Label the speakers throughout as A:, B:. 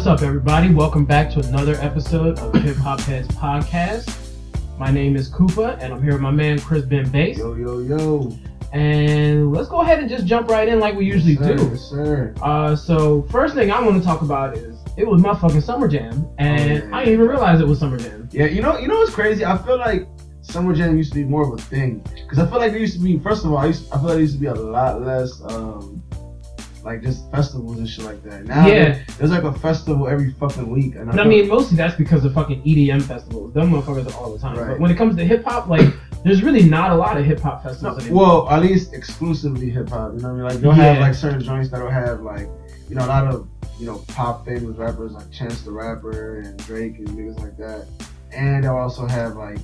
A: What's up, everybody? Welcome back to another episode of Hip Hop Heads Podcast. My name is Koopa, and I'm here with my man Chris Ben Bass.
B: Yo, yo, yo.
A: And let's go ahead and just jump right in like we usually
B: Yes, sir,
A: do.
B: Yes, sir.
A: Uh, so first thing I want to talk about is it was my fucking Summer Jam, and
B: Oh, yeah.
A: I didn't even realize it was Summer Jam.
B: Yeah, you know, you know what's crazy? I feel like Summer Jam used to be more of a thing because I feel like there used to be. First of all, I, used, I feel like there used to be a lot less, um, like just festivals and shit like that. Now
A: Yeah.
B: there- there's like a festival every fucking week, and I,
A: I mean, mostly that's because of fucking EDM festivals. Them motherfuckers are all the time.
B: Right.
A: But when it comes to hip hop, like, there's really not a lot of hip hop
B: No,
A: festivals anymore.
B: well, at least exclusively hip hop. You know what I mean? Like they'll have like certain joints that'll have like, you know, a lot of you know pop famous rappers like Chance the Rapper and Drake and niggas like that, and they'll also have like,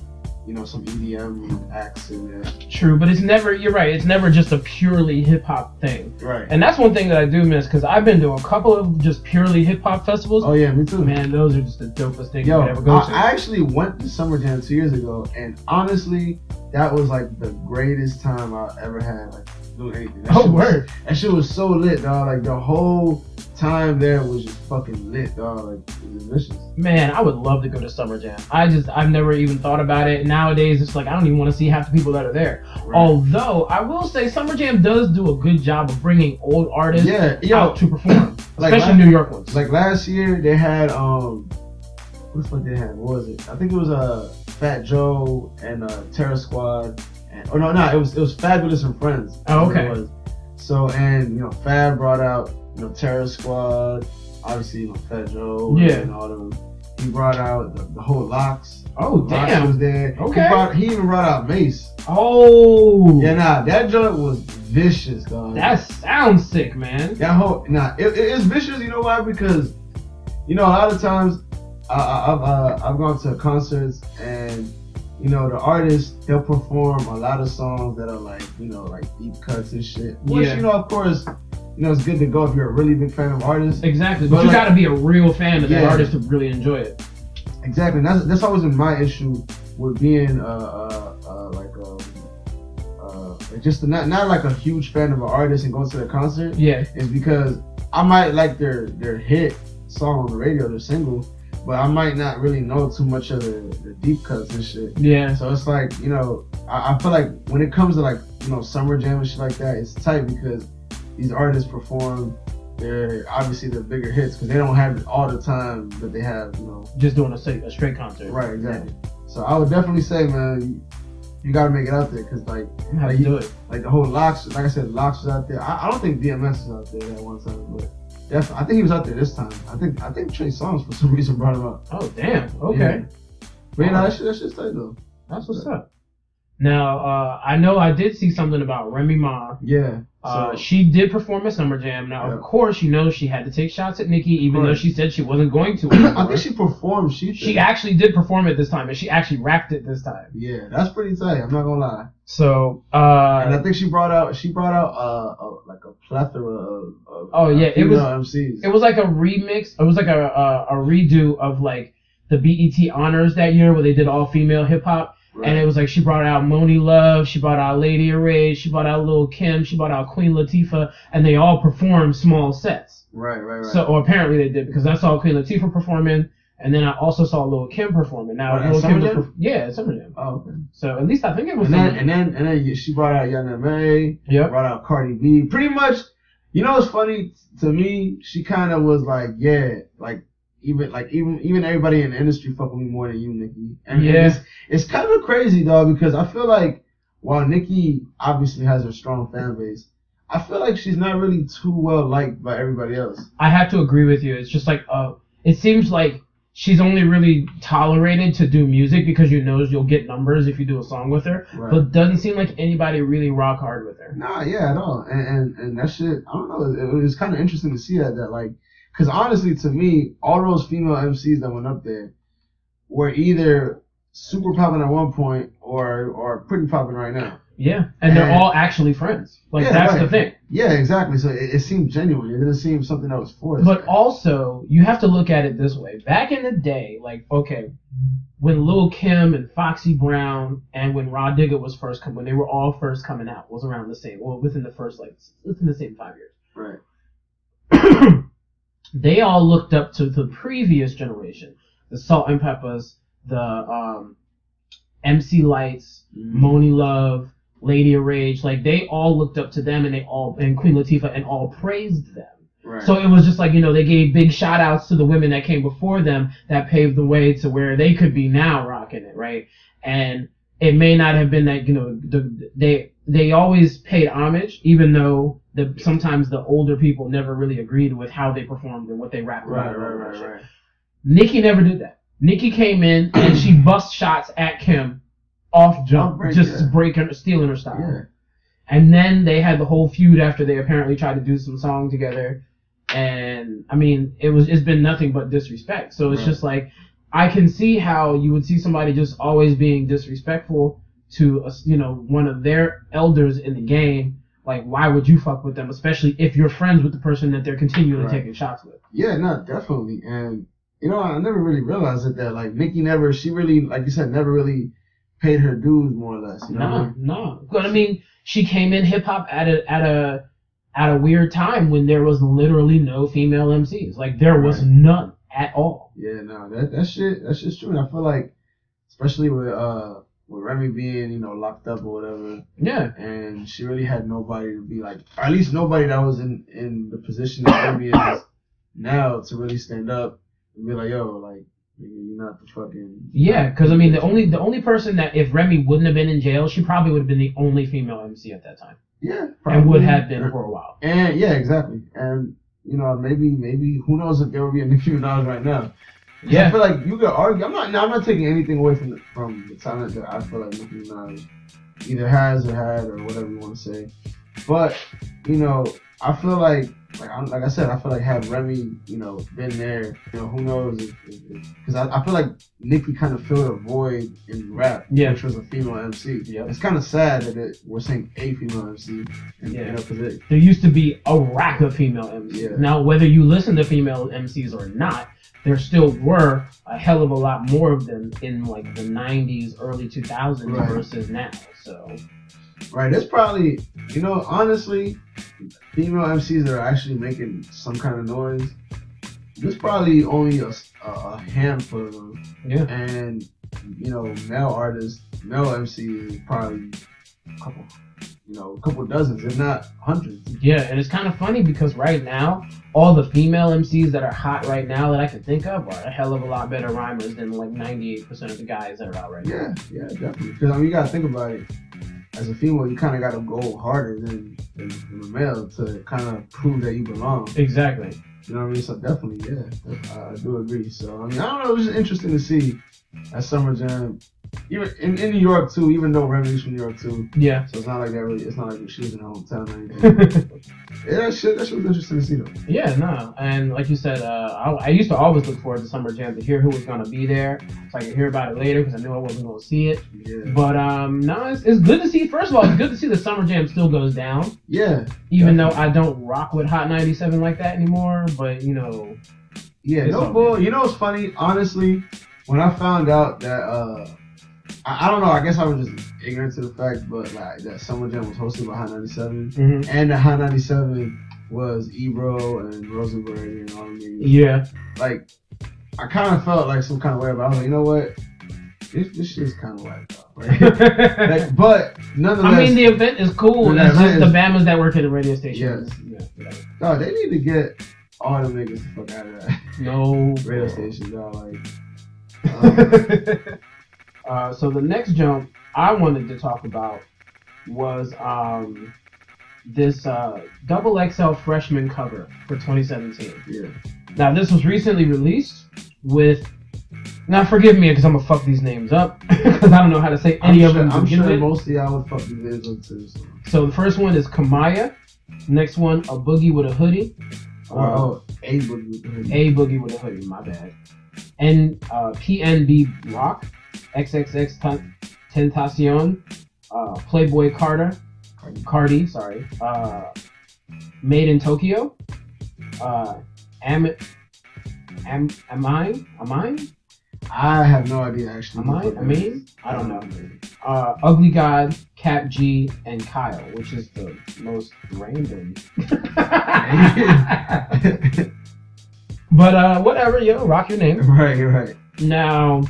B: you know, some EDM acts in there.
A: True, but it's never. You're right. It's never just a purely hip hop thing.
B: Right.
A: And that's one thing that I do miss because I've been to a couple of just purely hip hop festivals.
B: Oh yeah, me too.
A: Man, those are just the dopest things
B: Yo,
A: you could ever go
B: I,
A: to.
B: I actually went to Summer Jam two years ago, and honestly, that was like the greatest time I ever had. Like doing anything. That
A: oh,
B: shit was-
A: word.
B: that shit was so lit, dog. Like the whole time there was just fucking lit, dog. Like it was vicious.
A: Man, I would love to go to Summer Jam. I just, I've never even thought about it. Nowadays, it's like I don't even want to see half the people that are there.
B: Right.
A: Although, I will say Summer Jam does do a good job of bringing old artists
B: yeah, yo,
A: out to perform,
B: Like
A: especially
B: la-
A: New York ones.
B: like last year they had um, what the fuck they had? What was it? I think it was uh, Fat Joe and uh, Terror Squad. And, oh no, no, it was it was Fabolous and Friends.
A: Oh, okay.
B: So and you know Fab brought out you know Terror Squad, obviously you know Fat Joe
A: Yeah.
B: and all of them. He brought out the, the whole LOX.
A: oh,
B: LOX
A: damn.
B: was there.
A: Okay.
B: He, brought, he even brought out Mase.
A: Oh,
B: Yeah, nah, that joint was vicious, dog.
A: that sounds sick, man.
B: That whole nah, it, it- it's vicious. You know why? Because you know a lot of times I, I've uh, I've gone to concerts and you know the artists they'll perform a lot of songs that are like you know like deep cuts and shit. Which
A: Yeah.
B: you know of course you know it's good to go if you're a really big fan of artists.
A: Exactly, but,
B: But
A: you
B: like-
A: got to be a real fan of that artist to really enjoy it.
B: Exactly. And that's that's always been my issue with being uh uh, uh like um uh just not not like a huge fan of an artist and going to their concert.
A: Yeah,
B: is because I might like their their hit song on the radio, their single, but I might not really know too much of the, the deep cuts and shit.
A: yeah.
B: So it's like you know, I, I feel like when it comes to like you know summer jam and shit like that, it's tight because these artists perform their obviously the bigger hits because they don't have it all the time, but they have you know
A: Just doing a, straight- a straight concert.
B: right exactly. So I would definitely say, man, you, you got to make it out there because like
A: You
B: Like,
A: do it.
B: like the whole LOX, like I said, LOX is out there. I, I don't think DMX is out there that one time, but definitely, I think he was out there this time. I think I think Trey Songz for some reason brought him up.
A: Oh, damn. Okay.
B: Yeah. But you know, that shit, that though.
A: That's what's up. Now, uh, I know I did see something about Remy Ma.
B: Yeah.
A: Uh, she did perform at Summer Jam. Now,
B: Yeah.
A: of course, you know she had to take shots at Nicki, even though she said she wasn't going to.
B: I think she performed. She
A: she actually did perform it this time, and she actually rapped it this time.
B: Yeah, that's pretty tight. I'm not gonna lie.
A: So,
B: and I
A: uh,
B: think she brought out she brought out uh, a, like a plethora of, of
A: Oh, yeah, it was-
B: MCs.
A: it was like a remix. It was like a, a a redo of like the BET honors that year, where they did all female hip hop.
B: Right.
A: And it was like she brought out Monie Love, she brought out Lady Array, she brought out Lil Kim, she brought out Queen Latifah, and they all performed small sets.
B: right, right, right.
A: So, or apparently they did because I saw Queen Latifah performing, and then I also saw Lil Kim performing. Now,
B: Oh, at
A: Lil Kim was perf- yeah, at Summer Jam.
B: oh, okay.
A: So at least I think it was
B: And then and then and then she brought out Young M.A.
A: Yep.
B: brought out Cardi B. Pretty much, you know what's funny to me? She kind of was like, yeah, like even like even even everybody in the industry fuck with me more than you, Nicki. And
A: Yeah.
B: it's, it's kind of crazy though because I feel like while Nicki obviously has a strong fan base, I feel like she's not really too well liked by everybody else.
A: I have to agree with you. It's just like uh, it seems like she's only really tolerated to do music because you know you'll get numbers if you do a song with her.
B: Right.
A: But doesn't seem like anybody really rock hard with her.
B: Nah, yeah, at all. And and, and that shit, I don't know. It, it was kind of interesting to see that. That like, because honestly, to me, all those female MCs that went up there were either super popping at one point or or pretty popping right now.
A: Yeah, and they're all actually friends. Like
B: Yeah,
A: that's
B: right.
A: the thing.
B: Yeah, exactly. So it, it seemed genuine. It didn't seem something that was forced.
A: But also, you have to look at it this way. Back in the day, like okay, when Lil Kim and Foxy Brown and when Rah Digga was first coming, when they were all first coming out, was around the same. Well, within the first like within the same five years.
B: right.
A: they all looked up to the previous generation, the Salt-N-Pepas, the um, MC Lytes,
B: Mm-hmm.
A: Monie Love, Lady of Rage. Like they all looked up to them, and they all and Queen Latifah and all praised them.
B: Right.
A: So it was just like, you know, they gave big shout outs to the women that came before them that paved the way to where they could be now rocking it, right? And it may not have been that, you know, the, they, they always paid homage, even though the, sometimes the older people never really agreed with how they performed and what they rapped about.
B: right, right, right, right.
A: Nicki never did that. Nicki came in and she bust shots at Kim off jump,
B: break,
A: just
B: yeah.
A: breaking, stealing her style.
B: Yeah.
A: And then they had the whole feud after they apparently tried to do some song together. And I mean, it was it's been nothing but disrespect. So it's
B: Right.
A: just like I can see how you would see somebody just always being disrespectful to a, you know one of their elders in the game. Like, why would you fuck with them, especially if you're friends with the person that they're continually
B: Right.
A: taking shots with?
B: Yeah, no, definitely. And you know, I never really realized it that like Nicki never, she really, like you said, never really paid her dues more or less. You know what I
A: No,
B: mean?
A: no. But I mean, she came in hip hop at a at a at a weird time when there was literally no female MCs. Like there was
B: Right.
A: none at all.
B: Yeah, no, that that shit, that shit's true. And I feel like, especially with uh with Remy being you know locked up or whatever,
A: Yeah.
B: and she really had nobody to be like, or at least nobody that was in in the position that Remy is now to really stand up and be like, yo, like you're not the fucking
A: Yeah, because I mean, the only the only person that if Remy wouldn't have been in jail, she probably would have been the only female MC at that time,
B: yeah, probably.
A: and would have been for a while.
B: And yeah, exactly. And you know, maybe maybe who knows if there would be a Nicki Minaj right now. 'Cause I
A: Yeah,
B: feel like you could argue. I'm not. I'm not taking anything away from the, from the talent that I feel like Nicki Minaj either has or had or whatever you want to say. But you know, I feel like like I'm, like I said, I feel like had Remy, you know, been there, you know, who knows? Because I, I feel like Nicki kind of filled a void in rap,
A: Yeah.
B: which was a female MC.
A: Yep.
B: It's kind of sad that it, we're saying a female MC, and
A: Yeah.
B: you know,
A: there used to be a rack of female MCs.
B: Yeah.
A: Now, whether you listen to female MCs or not, there still were a hell of a lot more of them in like the 90s, early 2000s
B: Right.
A: versus now. So
B: Right. It's probably, you know, honestly, female MCs that are actually making some kind of noise. There's probably only a, a, handful of them,
A: yeah,
B: and you know, male artists, male MCs probably a couple, you know, a couple dozens, if not hundreds.
A: yeah, and it's kind of funny because right now, all the female MCs that are hot right now that I can think of are a hell of a lot better rhymers than like 98% of the guys that are out right now.
B: Yeah, yeah, definitely. Because I mean, you gotta think about it. As a female, you kind of gotta go harder than, than, than a male to kind of prove that you belong.
A: Exactly.
B: You know what I mean? So definitely, yeah, I do agree. So I mean, I don't know. It was just interesting to see at Summer Jam, even in, in New York too. Even though Remy's from New York too,
A: Yeah.
B: so it's not like that. Really, it's not like she was in her hometown or anything. yeah, that shit, that shit was interesting to see though.
A: Yeah, no, and like you said, uh, I, I used to always look forward to Summer Jam to hear who was gonna be there, so I could hear about it later because I knew I wasn't gonna see it.
B: Yeah,
A: But um, no, it's, it's good to see. First of all, it's good to see the Summer Jam still goes down,
B: yeah,
A: even
B: Definitely.
A: though I don't rock with Hot 97 like that anymore. But you know,
B: yeah. No bull. You know what's funny? Honestly, when I found out that uh. I, I don't know. I guess I was just ignorant to the fact, but like that Summer Jam was hosted by Hot 97,
A: mhm.
B: and the Hot 97 was Ebro and Rosenberg and all them niggas.
A: yeah,
B: like I kind of felt like some kind of way, but I was like, you know what, this this shit's kind of right? like, but nonetheless,
A: I mean the event is cool.
B: The
A: It's just
B: event
A: the
B: is-
A: Bamas that work at the radio station.
B: Yes.
A: Yeah,
B: no, they need to get all the niggas the fuck out of that
A: No
B: radio station, dog. Like, um,
A: uh, so the next jump I wanted to talk about was um, this uh, double XL freshman cover for 2017.
B: yeah,
A: Now this was recently released with. Now forgive me because I'm gonna fuck these names up because I don't know how to say any
B: I'm
A: of
B: sure,
A: them.
B: I'm sure
A: with.
B: mostly I would fuck these niggas up too. So.
A: So the first one is Kamaiyah. Next one, a boogie with a hoodie.
B: Or,
A: Uh,
B: oh, a boogie.
A: A boogie with a hoodie, my bad. And uh, PNB Rock, XXX Ten- Tentacion, uh, Playboy Carter, Cardi, sorry, uh, Made in Tokyo, uh, Am, Am, Amine, Amine,
B: I I have no idea actually.
A: Amine, Amine, I mean, I don't know. Uh, Ugly God, Kap G, and Kyle, which is the most random. But uh, whatever, yo, rock your name.
B: Right, right.
A: Now,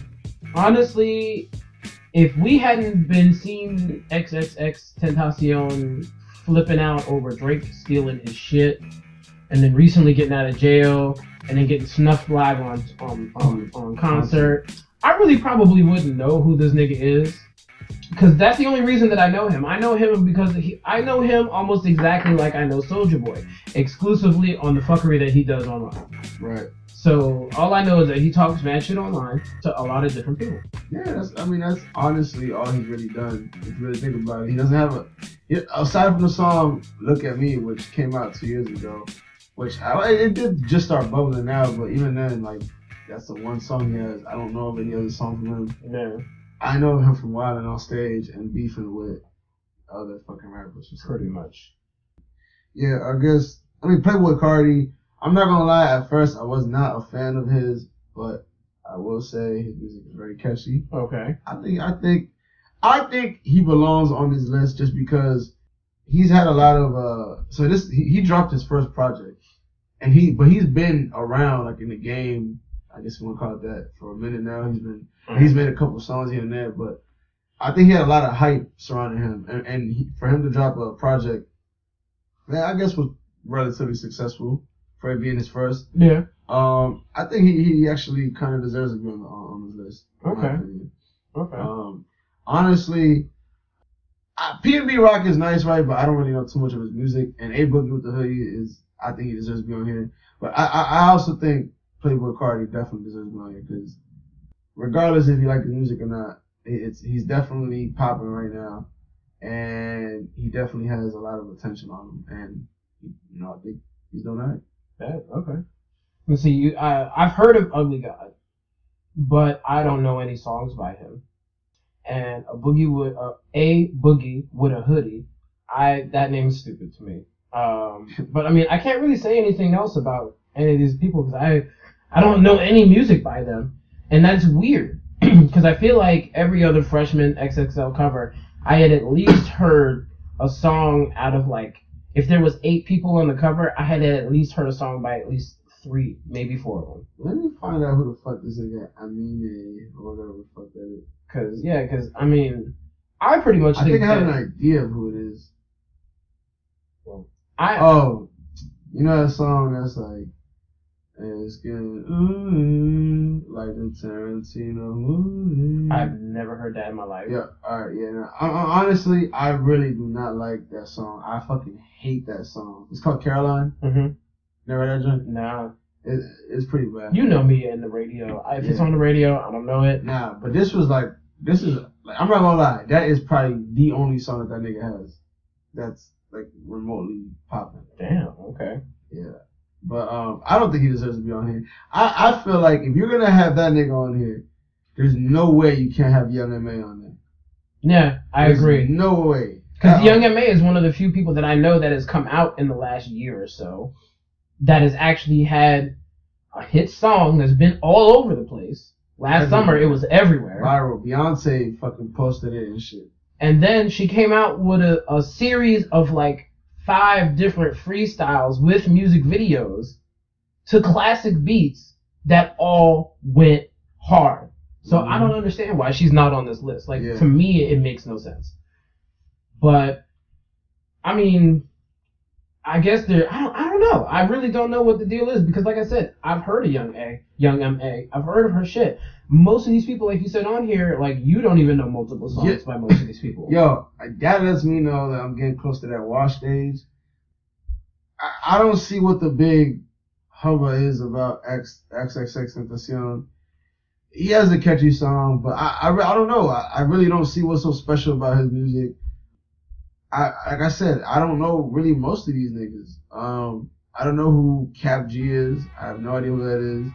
A: honestly, if we hadn't been seeing XXX Tentacion flipping out over Drake stealing his shit, and then recently getting out of jail, and then getting snuffed live on on on, on concert, I really probably wouldn't know who this nigga is. Cause that's the only reason that I know him. I know him because he, I know him almost exactly like I know Soulja Boy, exclusively on the fuckery that he does online.
B: Right.
A: So all I know is that he talks mad shit online to a lot of different people.
B: Yeah, that's. I mean, that's honestly all he's really done. If you really think about it, he doesn't have a. he- Aside from the song "Look at Me," which came out two years ago, which I, it did just start bubbling out, but even then, like that's the one song he has. I don't know of any other song from him.
A: Yeah,
B: I know him from wilding on stage and beefing with other fucking rappers.
A: pretty much.
B: Yeah, I guess. I mean, Playboi Carti. I'm not gonna lie. At first, I was not a fan of his, but I will say his music is very catchy.
A: Okay.
B: I think I think I think he belongs on this list just because he's had a lot of uh so this he, he dropped his first project and he but he's been around like in the game I guess you want to call it that for a minute now he's been he's made a couple songs here and there but I think he had a lot of hype surrounding him and, and he, for him to drop a project that I guess was relatively successful for it being his first
A: Yeah.
B: um I think he, he actually kind of deserves to be on, the, on this list
A: Okay. Okay.
B: Um, honestly, PnB Rock is nice, right? But I don't really know too much of his music. And A Boogie with the Hoodie is, I think he deserves to be on here. But I, I, I also think Playboi Carti definitely deserves to be on here because regardless if you like his music or not, it's he's definitely popping right now, and he definitely has a lot of attention on him. And you know, I think he's doing alright.
A: That, okay. Let's see. You, I, I've heard of Ugly God, but I don't know any songs by him. And a boogie with uh, a boogie with a hoodie. I that name is stupid to me. Um, but I mean, I can't really say anything else about any of these people because I I don't know any music by them, and that's weird because I feel like every other freshman XXL cover, I had at least heard a song out of like if there was eight people on the cover, I had at least heard a song by at least three, maybe four of them.
B: Let me find out who the fuck this nigga Amine or whatever the fuck that is.
A: Cause yeah, cause I mean, I pretty much
B: I think I have an idea of who it is.
A: Well, I
B: Oh, you know that song that's like, it's getting ooh, like the Tarantino movie.
A: I've never heard that in my life.
B: yeah, alright, yeah. No, I, I, honestly, I really do not like that song. I fucking hate that song. It's called Caroline.
A: hmm
B: Never heard that joint?
A: Nah,
B: It, it's pretty bad.
A: you know me and the radio. If it's on the radio, I don't know it.
B: Nah, but this was like, this is, like, I'm not gonna lie, that is probably the only song that that nigga has that's like remotely popping.
A: Damn. Okay.
B: Yeah. But um, I don't think he deserves to be on here. I, I feel like if you're gonna have that nigga on here, there's no way you can't have Young M.A. on there.
A: Yeah, I
B: There's
A: agree.
B: No way.
A: Because Young M.A. is one of the few people that I know that has come out in the last year or so that has actually had a hit song that's been all over the place. Last
B: Everywhere.
A: summer, it was everywhere.
B: viral. Beyonce fucking posted it and shit.
A: And then she came out with a, a series of like five different freestyles with music videos to classic beats that all went hard. So I mm-hmm. don't understand why she's not on this list. Like
B: Yeah.
A: to me, it makes no sense. But I mean, I guess there. I don't. I don't know. I really don't know what the deal is because, like I said, I've heard of Young A, Young M A. I've heard of her shit. Most of these people, like you said on here, like you don't even know multiple songs
B: Yeah.
A: by most of these people.
B: Yo, that lets me know that I'm getting close to that wash stage. I, I don't see what the big hubbub is about X XXX Tentacion. He has a catchy song, but I I, I don't know. I, I really don't see what's so special about his music. I like I said, I don't know really most of these niggas. Um, I don't know who Kap G is. I have no idea who that is.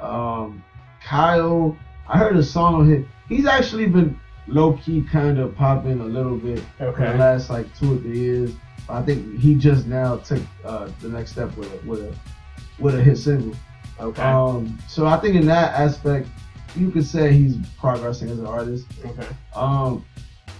B: Um, Kyle, I heard a song on him. He's actually been low key kind of popping a little bit for the last like two or three years. I think he just now took uh, the next step with a with a with a hit single.
A: Okay.
B: Um, so I think in that aspect, you could say he's progressing as an artist.
A: okay.
B: Um,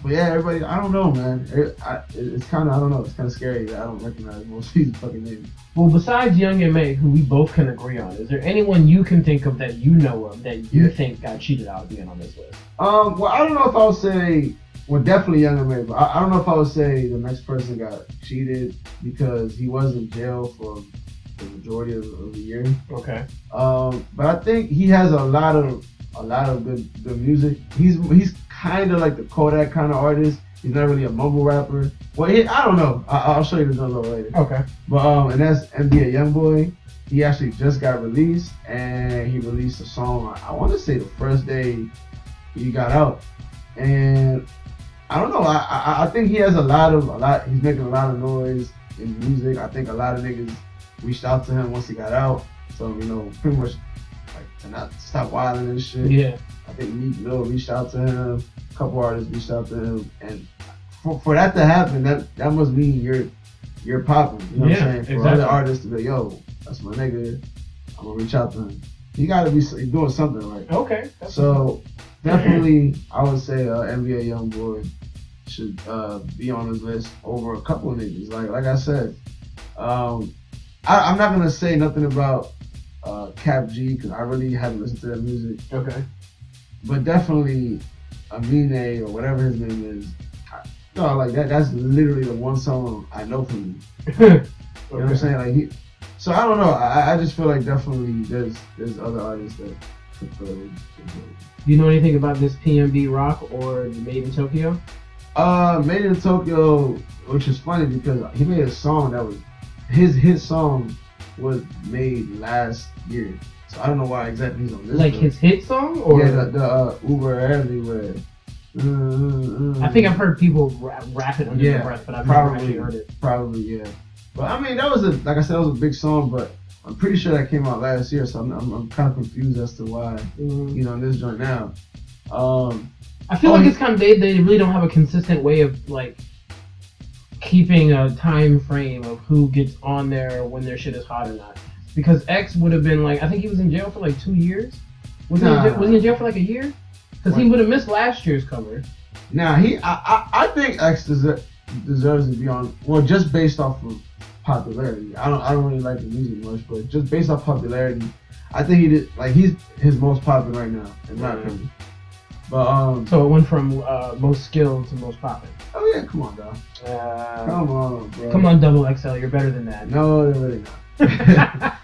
B: but yeah, everybody. I don't know, man. It, I, it's kind of I don't know. It's kind of scary that I don't recognize most of these fucking names.
A: Well, besides Young M.A, who we both can agree on, is there anyone you can think of that you know of that you
B: Yeah.
A: think got cheated out of being on this list?
B: Um, well, I don't know if I would say, well, definitely Young M.A, but I, I don't know if I would say the next person got cheated because he was in jail for the majority of, of the year.
A: Okay.
B: Um, but I think he has a lot of a lot of good good music. He's he's kind of like the Kodak kind of artist. He's not really a mumble rapper. Well, he, I don't know. I, I'll show you the little later.
A: Okay.
B: But um, and that's NBA YoungBoy. He actually just got released, and he released a song. I, I want to say the first day he got out, and I don't know. I, I I think he has a lot of a lot. He's making a lot of noise in music. I think a lot of niggas reached out to him once he got out. So you know, pretty much like to not stop wilding and shit.
A: Yeah.
B: I think Meek Mill reached out to him. A couple artists reached out to him, and for, for that to happen, that that must mean you're you're popping. You know
A: Yeah,
B: what I'm saying? For
A: exactly.
B: other artists to be, yo, that's my nigga. I'm gonna reach out to him. You gotta be doing something right.
A: Okay.
B: So definitely, I would say uh, NBA YoungBoy should uh, be on his list over a couple of niggas. Like like I said, um, I, I'm not gonna say nothing about uh, Kap G because I really haven't listened to that music
A: okay.
B: But definitely Amine or whatever his name is. I- No, like that. That's literally the one song I know from him. You know what I'm saying? Like he. So I don't know. I, I just feel like definitely there's there's other artists that.
A: Do you know anything about this PnB Rock or Made in Tokyo?
B: Uh, made in Tokyo, which is funny because he made a song that was his his song was made last year. I don't know why exactly he's on this.
A: Like his hit song, or
B: yeah, the, the uh, Uber everywhere. Mm, mm,
A: I think. I've heard people rap, rap it under
B: Yeah,
A: their breath, but I've never
B: probably.
A: actually heard it.
B: Probably, yeah. But I mean, that was a like I said, that was a big song, but I'm pretty sure that came out last year, so I'm, I'm, I'm kind of confused as to why
A: Mm.
B: you know this joint now. Um,
A: I feel
B: Oh,
A: like
B: you-
A: it's kind of they, they really don't have a consistent way of like keeping a time frame of who gets on there when their shit is hot or not. Because X would have been like I think he was in jail for like two years. Was he in
B: Nah.
A: jail, was he in jail for like a year? Because he would have missed last year's cover.
B: now he, I, I, I think X deser- deserves to be on. Well, just based off of popularity. I don't, I don't really like the music much, but just based off popularity, I think he did. Like he's his most popular right now, in my opinion. But um,
A: So it went from uh, most skilled to most popping.
B: oh yeah, come on, dog.
A: Uh,
B: Come on, bro.
A: come on, Double XL, you're better than that.
B: No, really not.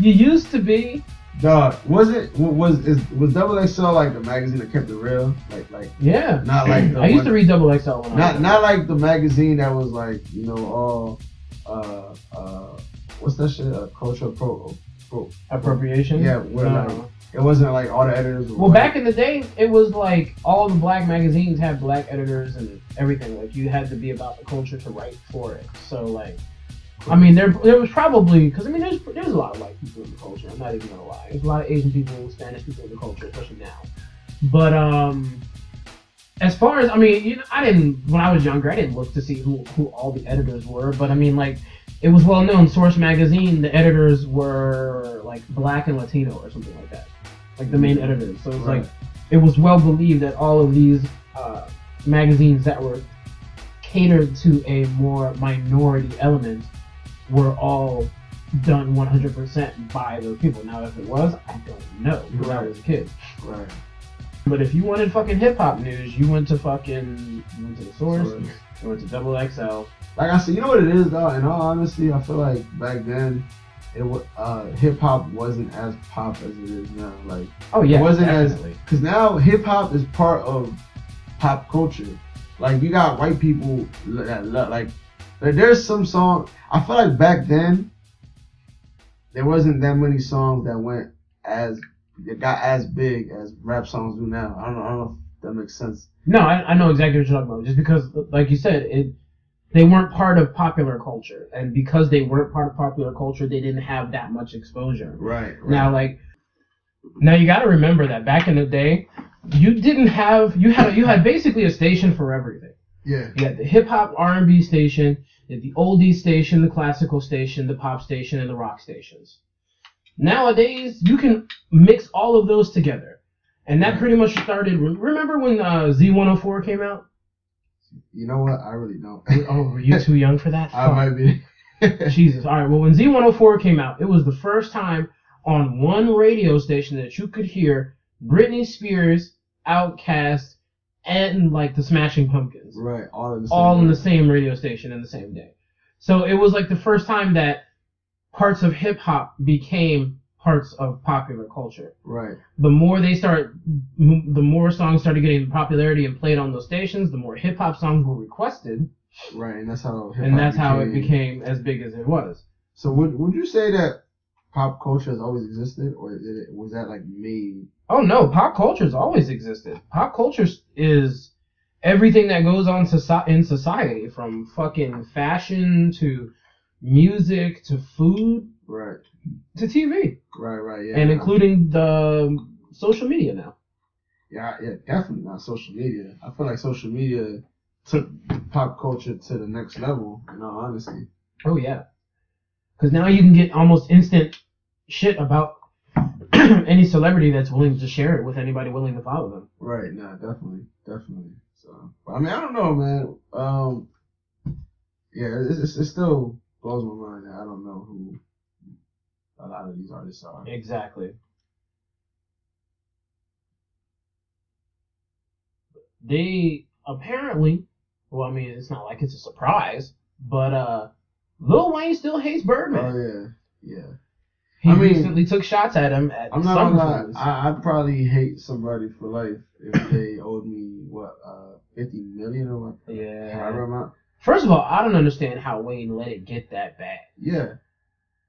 A: you used to be.
B: Dog, was it wa- was is was Double XL like the magazine that kept it real? Like like
A: Yeah.
B: Not like the
A: I used
B: one-
A: to read Double XL when
B: not
A: was
B: not like the magazine that was like you know all uh uh what's that shit uh, cultural pro pro
A: appropriation.
B: Yeah, where,
A: No.
B: like, it wasn't like all the editors were
A: Well,
B: white.
A: back in the day, it was like all the black magazines had black editors and everything. Like you had to be about the culture to write for it. So like, I mean, there there was probably because I mean, there's there's a lot of white people in the culture. I'm not even gonna lie. There's a lot of Asian people, Spanish people in the culture, especially now. But um, as far as I mean, you know, I didn't when I was younger, I didn't look to see who who all the editors were. But I mean, like. It was well known. Source magazine, the editors were like black and Latino or something like that, like the main editors. So it's
B: Right.
A: like it was well believed that all of these uh, magazines that were catered to a more minority element were all done 100% by those people. Now, if it was, I don't know because I was a kid.
B: right.
A: But if you wanted fucking hip hop news, you went to fucking you went to the source,
B: Source.
A: you went to Double XL.
B: Like I said, you know what it is though. In all honesty, I feel like back then, it was uh, hip hop wasn't as pop as it is now. Like
A: Oh yeah,
B: It wasn't as- Because now hip hop is part of pop culture. Like you got white people that lo- like there- there's some song. I feel like back then there wasn't that many songs that went as that got as big as rap songs do now. I don't know. I don't know if that makes sense.
A: No, I, I know exactly what you're talking about. Just because, like you said, it they weren't part of popular culture, and because they weren't part of popular culture, they didn't have that much exposure.
B: Right.
A: Now, like, now you got to remember that back in the day, you didn't have you had you had basically a station for everything.
B: Yeah.
A: You had the hip hop R and B station, the oldies station, the classical station, the pop station, and the rock stations. Nowadays, you can mix all of those together, and that pretty much started. Remember when uh, Z104 came out?
B: You know what? I really don't.
A: oh, were you too young for that?
B: I might be.
A: Jesus. All right. Well, when Z104 came out, it was the first time on one radio station that you could hear Britney Spears, Outkast, and like the Smashing Pumpkins,
B: right, all in the same.
A: all in the same radio station in the same day. So it was like the first time that parts of hip hop became parts of popular culture.
B: Right.
A: The more they start, the more songs started getting popularity and played on those stations, the more hip hop songs were requested,
B: Right, and that's how.
A: and that's how it became as big as it was.
B: So would would you say that pop culture has always existed, or did it, was that like made?
A: Oh no, pop culture has always existed. Pop culture is everything that goes on soci- in society, from fucking fashion to music to food
B: Right.
A: to TV,
B: Right. Right. Yeah.
A: and including the social media now.
B: Yeah. Yeah. Definitely not social media. I feel like social media took pop culture to the next level. In all honesty.
A: Oh yeah, because now you can get almost instant shit about any celebrity that's willing to share it with anybody willing to follow them.
B: Right. Nah. Definitely. Definitely. So. But, I mean, I don't know, man. Um. Yeah. It, it, it still blows my mind that I don't know who a lot of these artists are.
A: Exactly. They apparently, well, I mean, it's not like it's a surprise, but uh, Lil Wayne still hates Birdman.
B: Oh yeah. Yeah.
A: he
B: I mean,
A: recently took shots at him at
B: I'm not gonna I, I'd probably hate somebody for life if they owed me what uh 50 million or what,
A: Yeah.
B: however amount.
A: First of all, I don't understand how Wayne let it get that bad.
B: Yeah,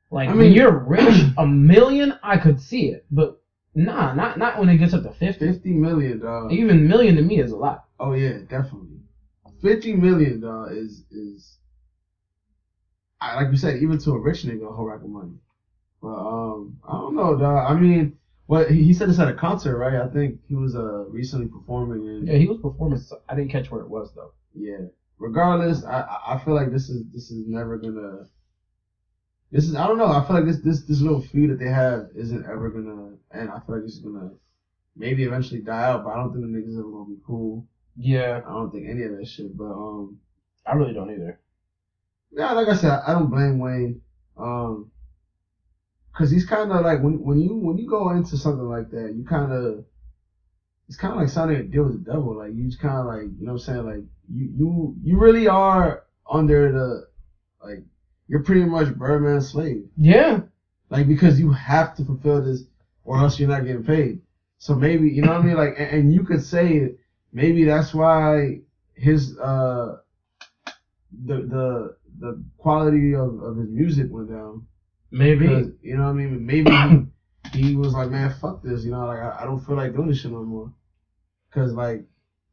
A: Like
B: I
A: when
B: mean-
A: you're rich, a million, I could see it, but nah, not not when it gets up to fifty.
B: 50 million, dog.
A: Even million to me is a lot.
B: Oh yeah, definitely. 50 million, dog, is is. I, like you said, even to a rich nigga, a whole rack of money. But um, I don't know, dog. I mean, what he, he said this at a concert, right? I think he was uh recently performing in.
A: Yeah, he was performing. so- I didn't catch where it was though.
B: Yeah. Regardless, I I- I feel like this is this is never gonna. This is I don't know. I feel like this this this little feud that they have isn't ever gonna end. I feel like it's gonna maybe eventually die out, but I don't think the niggas ever gonna be cool.
A: Yeah,
B: I don't think any of that shit. But um,
A: I really don't either.
B: Yeah, like I said, I don't blame Wayne. Um, cause he's kind of like when when you when you go into something like that, you kind of it's kind of like signing a deal with the devil. Like you just kind of like you know what I'm saying. Like you you you really are under the like you're pretty much Birdman's slave.
A: Yeah,
B: Like because you have to fulfill this, or else you're not getting paid. So maybe you know what I mean. Like and, and you could say maybe that's why his uh the the the quality of, of his music went down.
A: maybe.
B: Because, you know what I mean? Maybe he, he was like, man, fuck this. You know, like I, I don't feel like doing this shit no more. Cause like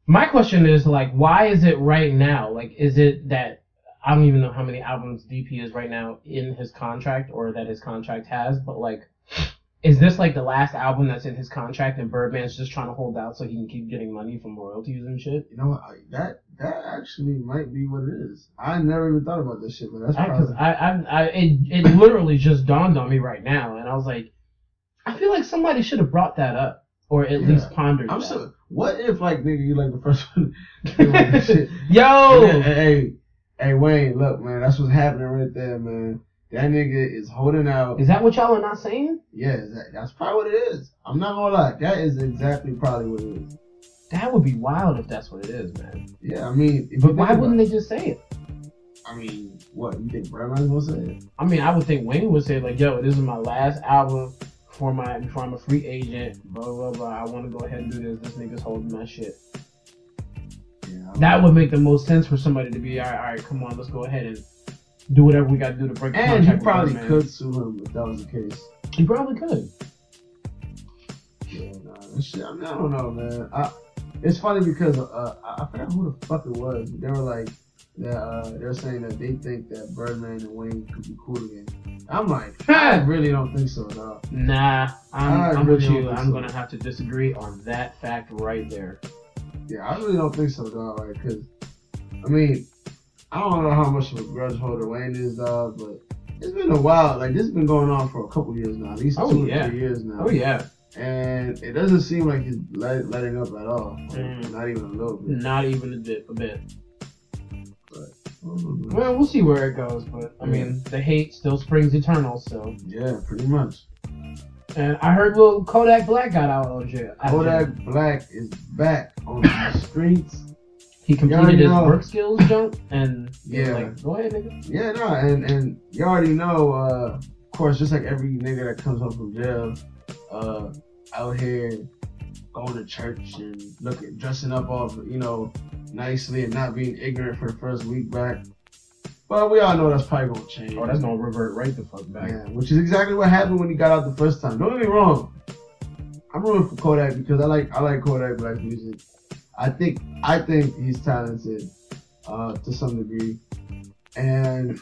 A: My question is like, why is it right now? Like, is it that I don't even know how many albums DP is right now in his contract or that his contract has, but like, is this like the last album that's in his contract and Birdman's just trying to hold out so he can keep getting money from royalties and shit?
B: you know what, I, that that actually might be what it is. I never even thought about this shit, but that's
A: Because
B: probably
A: I, I, I, it, it literally just dawned on me right now, and I was like, I feel like somebody should have brought that up or at
B: Yeah.
A: least pondered
B: I'm
A: that.
B: so. What if like nigga, you like the first one? doing this shit?
A: Yo,
B: then, hey, hey Wayne, look man, that's what's happening right there, man. That nigga is holding out.
A: is that what y'all are not saying?
B: Yeah, that, that's probably what it is. I'm not gonna lie, that is exactly probably what it is.
A: That would be wild if that's what it is, man.
B: Yeah, I mean,
A: But why wouldn't they just say it?
B: I mean, what you think Birdman's gonna say it?
A: I mean, I would think Wayne would say like, "Yo, this is my last album before my before I'm a free agent." Blah blah blah. I want to go ahead and do this. This nigga's holding my shit.
B: Yeah,
A: That would make the most sense for somebody to be, all right, all right, come on, let's go ahead and do whatever we got to do to break the
B: And he probably
A: Birdman.
B: could sue him if that was the case.
A: He probably could.
B: Yeah, nah, shit, I, mean, I don't know, man. I, it's funny because uh, I forgot who the fuck it was. They were like, that, uh, they're saying that they think that Birdman and Wayne could be cool again. I'm like, I really don't think so, dog.
A: Nah, I'm, I'm
B: really
A: with you. I'm
B: so.
A: gonna have to disagree on that fact right there.
B: Yeah, I really don't think so, dog. Like, cause I mean, I don't know how much of a grudge holder Wayne is, dog, but it's been a while. Like, this has been going on for a couple years now, at least
A: Oh,
B: two
A: yeah.
B: or three years now.
A: Oh yeah,
B: And it doesn't seem like he's let, letting up at all. Like,
A: Mm.
B: Not even a little bit.
A: not even a bit. A bit. Well, we'll see where it goes, but I mean, the hate still springs eternal. So,
B: Yeah, pretty much.
A: and I heard little Kodak Black got out of jail. out of jail.
B: Kodak Black is back on the streets.
A: He completed his
B: know.
A: work skills jump, and
B: Yeah.
A: like, go ahead, nigga.
B: Yeah, no, and and you already know, uh, of course, just like every nigga that comes home from jail, uh, out here going to church and looking, dressing up all, you know, nicely and not being ignorant for the first week back. But we all know that's probably gonna change.
A: Oh, that's gonna revert right the fuck back.
B: Yeah, which is exactly what happened when he got out the first time. Don't get me wrong. I'm rooting for Kodak because I like I like Kodak Black music. I think I think he's talented uh, to some degree, and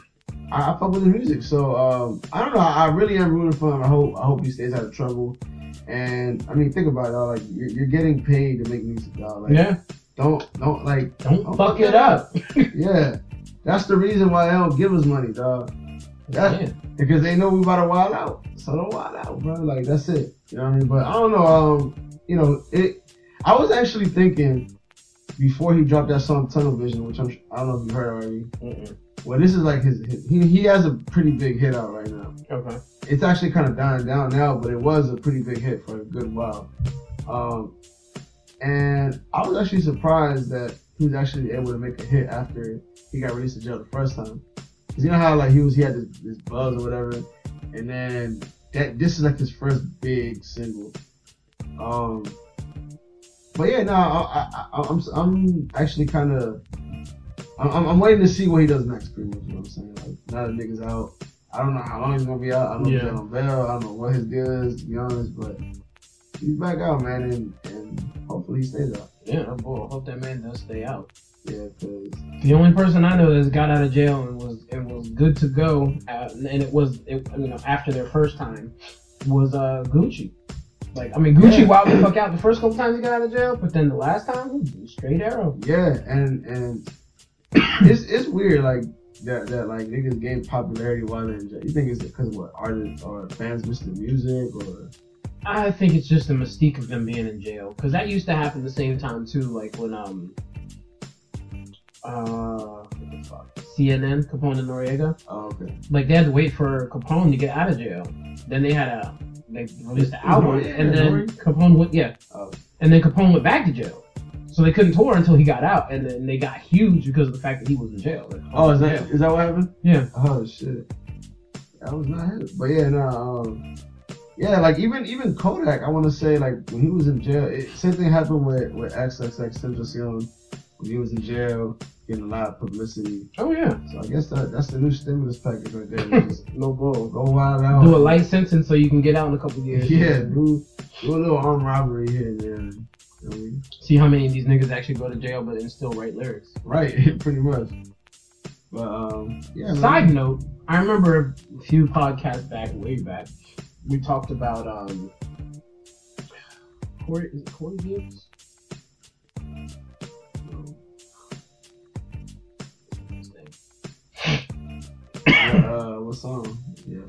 B: I, I fuck with his music. So um, I don't know. I really am rooting for him. I hope I hope he stays out of trouble. And I mean, think about it. Dog. Like you're, you're getting paid to make music. Dog. Like,
A: Yeah,
B: Don't don't like
A: don't
B: don't
A: fuck it up.
B: yeah. That's the reason why they don't give us money, dog. That,
A: Yeah.
B: because they know we about to wild out. So don't wild out, bro. Like that's it. You know what I mean? But I don't know. Um, you know, it. I was actually thinking before he dropped that song Tunnel Vision, which I'm I don't know if you heard already.
A: Mm-mm.
B: Well, this is like his. his he he has a pretty big hit out right now.
A: Okay.
B: It's actually kind of dying down now, but it was a pretty big hit for a good while. Um, and I was actually surprised that he was actually able to make a hit after he got released to jail the first time. Cause you know how like he was he had this, this buzz or whatever, and then that this is like his first big single. Um, but yeah, no, I, I, I, I'm I'm actually kind of I'm, I'm- waiting to see what he does next. Pretty much, you know what I'm saying? Like now that niggas out, I don't know how long he's gonna be out. I don't know if
A: Yeah.
B: he's on bail. I don't know what his deal is, to be honest, but he's back out, man, and, and hopefully he stays out.
A: Yeah, boy, I hope that man does stay out.
B: Yeah, cause
A: The only person I know that's got out of jail and was and was good to go, uh, and it was it, you know after their first time, was uh Gucci. Like I mean, Gucci
B: Yeah.
A: wilded the fuck out the first couple times he got out of jail, but then the last time, straight arrow.
B: yeah, and and it's it's weird like that that like niggas gain popularity while they're in jail. You think it's because what artists or fans miss the music or
A: I think it's just the mystique of them being in jail because that used to happen the same time too. Like when um uh what the fuck CNN Capone and Noreaga,
B: oh okay
A: like they had to wait for Capone to get out of jail. Then they had a they released the album, and then? Capone went yeah,
B: Oh.
A: and then Capone went back to jail. So they couldn't tour until he got out, and then they got huge because of the fact that he was in jail. Like,
B: oh is that
A: yeah.
B: is that what happened?
A: Yeah.
B: Oh shit. That was not him. But yeah, no, um, yeah, like even even Kodak, I want to say like when he was in jail, it, same thing happened with with XXX Tentacion when he was in jail, getting a lot of publicity.
A: Oh yeah,
B: So I guess that that's the new stimulus package right there.
A: No bull.
B: go wild out.
A: Do a light sentence so you can get out in a couple years.
B: Yeah, do do a little armed robbery here and there. You know what I mean?
A: See how many of these niggas actually go to jail but then still write lyrics.
B: Right, pretty much. But um, yeah. man.
A: Side note, I remember a few podcasts back, way back, we talked about um Corey is it Corey Gibbs? No. His name.
B: uh, what song? Yeah.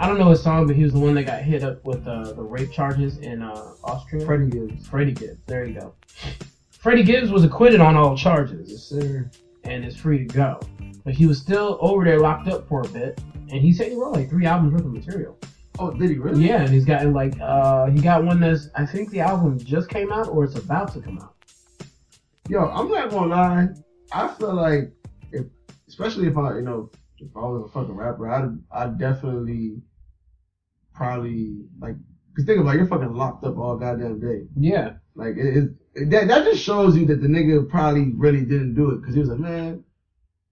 A: I don't know his song, but he was the one that got hit up with uh, the rape charges in uh, Austria.
B: Freddie Gibbs.
A: Freddie Gibbs. There you go. Freddie Gibbs was acquitted on all
B: Yes,
A: charges
B: sir.
A: and is free to go. But he was still over there locked up for a bit, and he said he wrote like three albums worth of material.
B: Oh, did he really?
A: Yeah, and he's gotten like uh he got one that's I think the album just came out or it's about to come out.
B: Yo, I'm not gonna lie. I feel like if, especially if I, you know, if I was a fucking rapper, I'd, I'd definitely, probably like, cause think about it, you're fucking locked up all goddamn day.
A: Yeah.
B: Like it, it, it- that, that just shows you that the nigga probably really didn't do it, cause he was like, man,